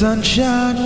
Sunshine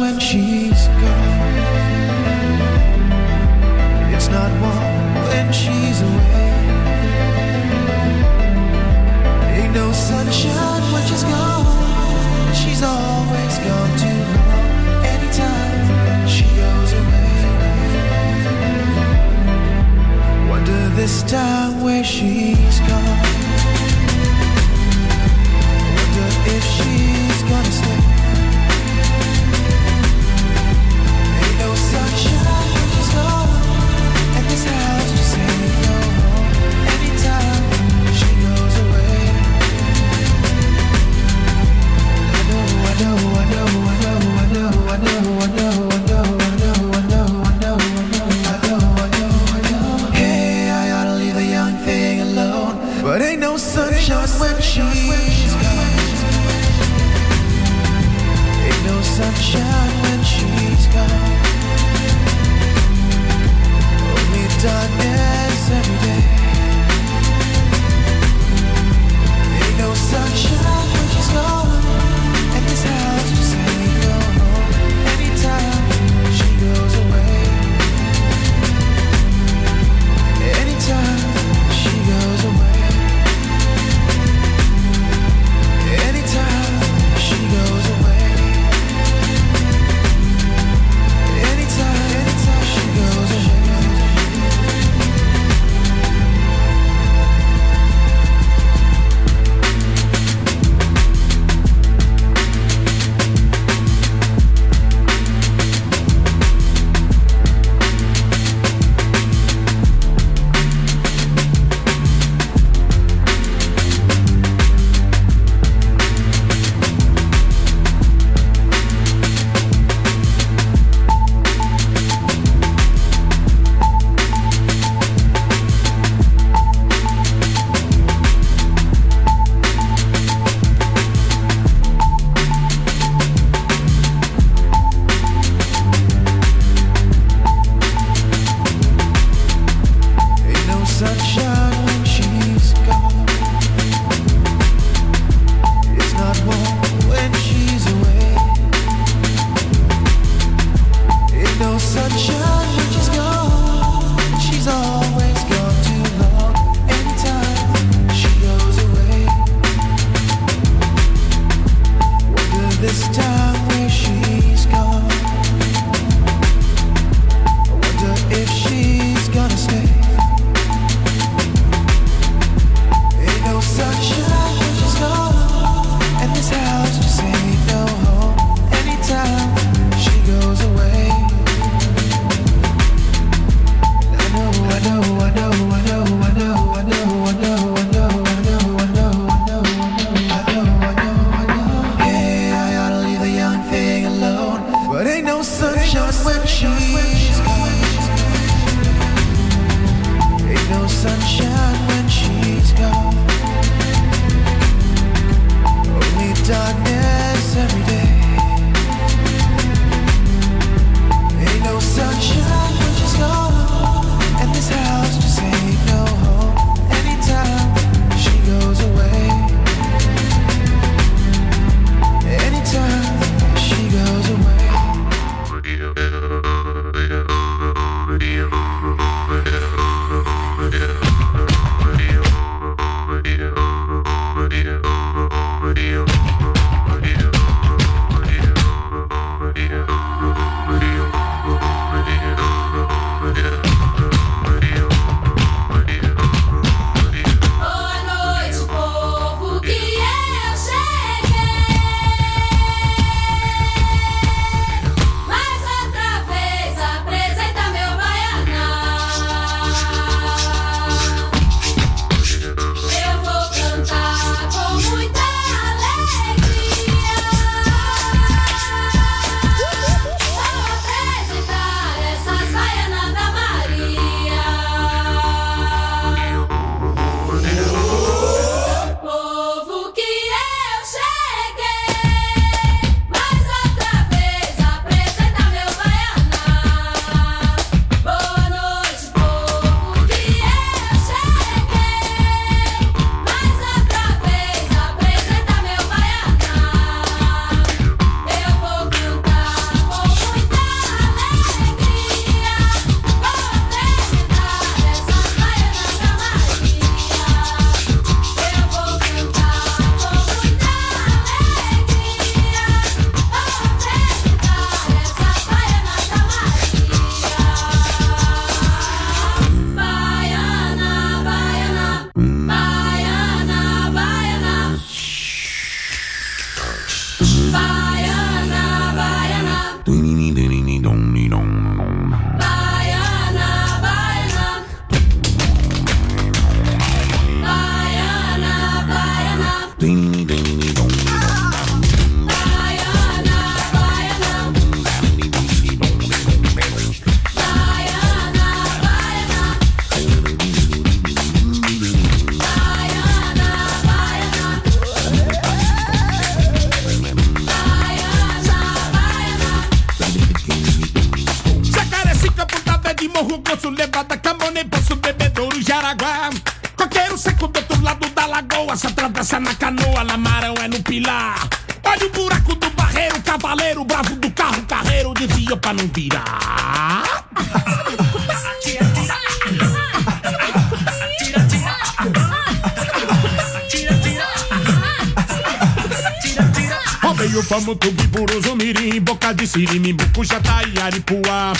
sirimimbuku já tá em Aripuá.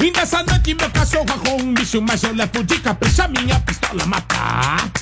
E nessa noite meu cachorro arruma um bicho, mas eu levo de capricha minha pistola matar.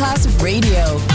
Masterclass Radio.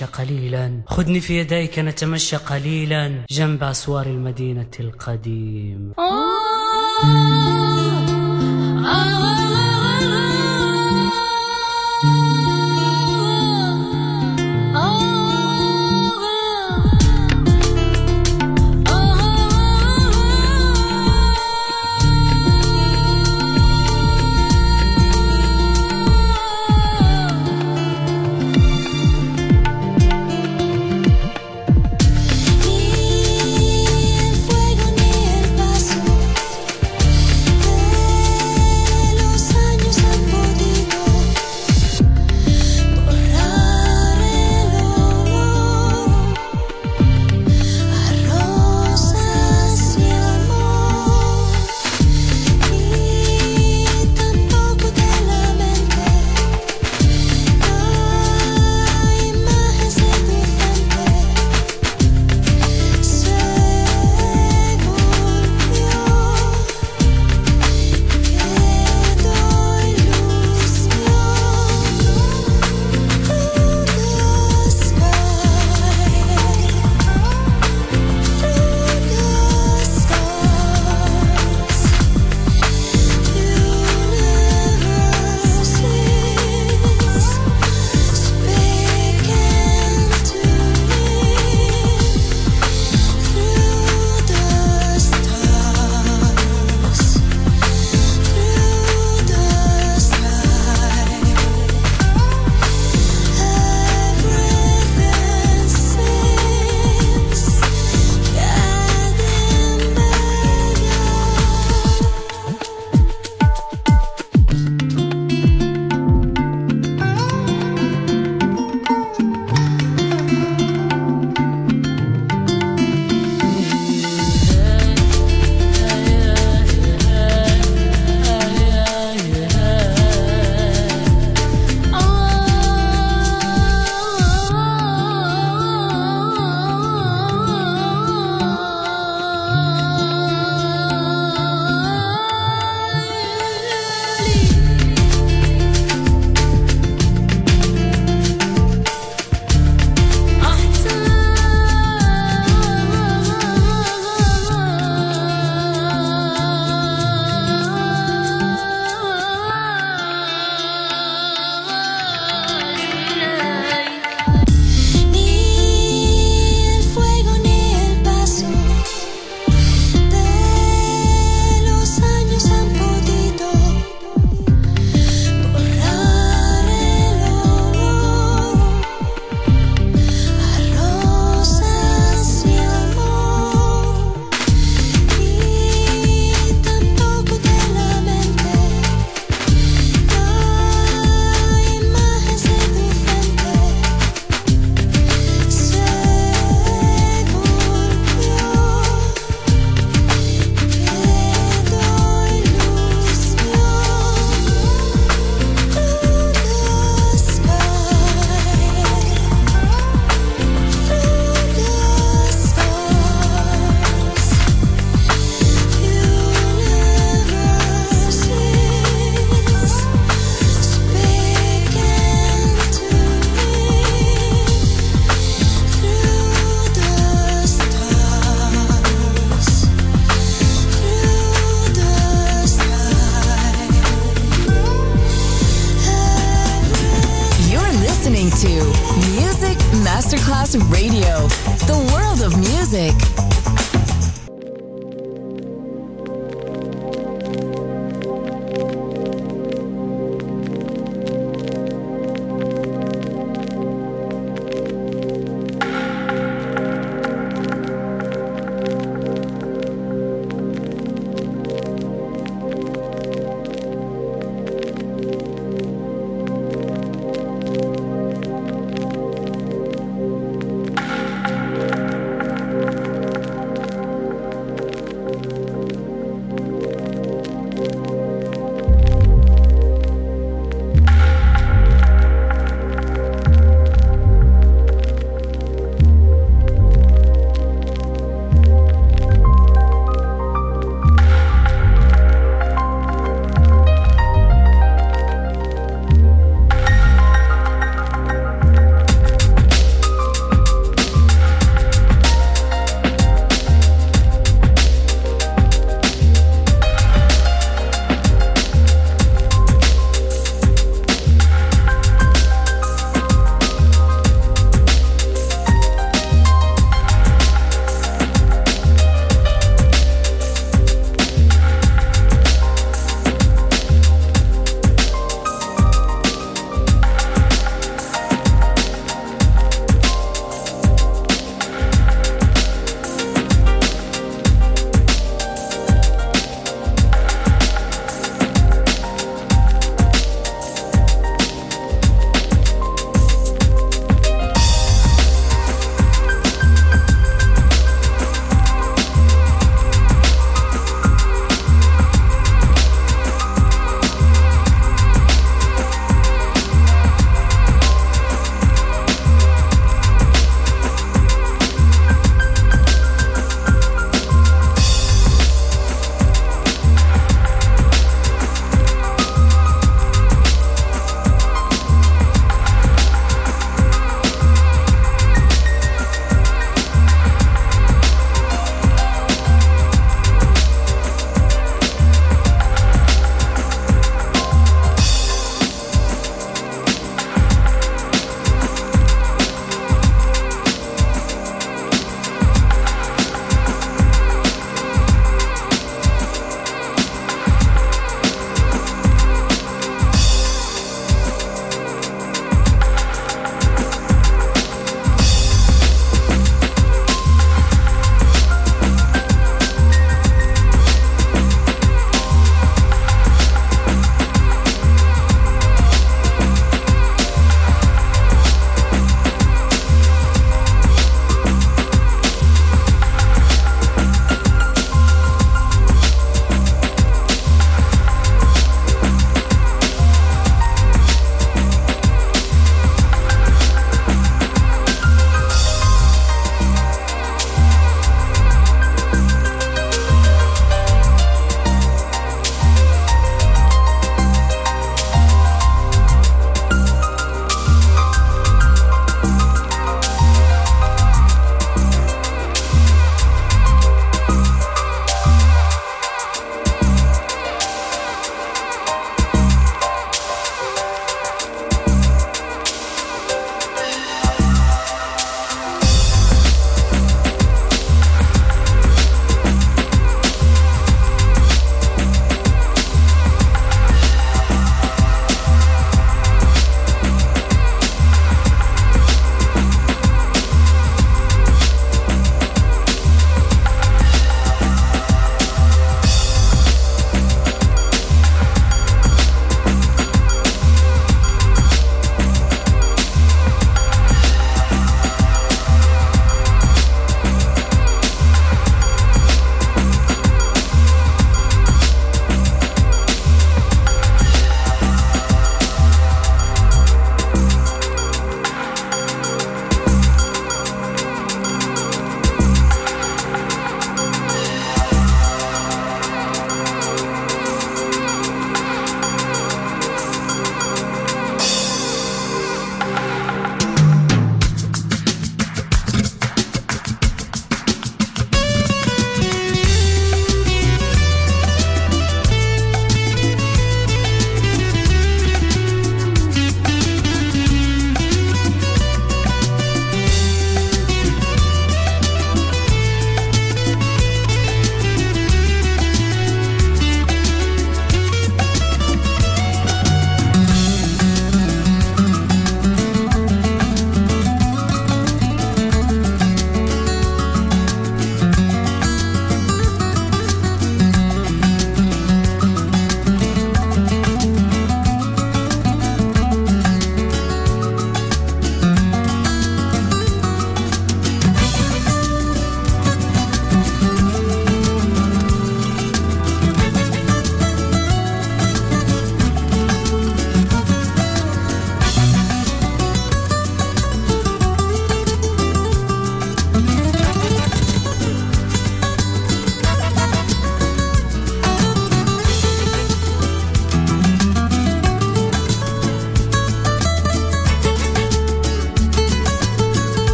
نتمشى قليلا. خذني في يديك نتمشى قليلا. جنب أسوار المدينة القديم.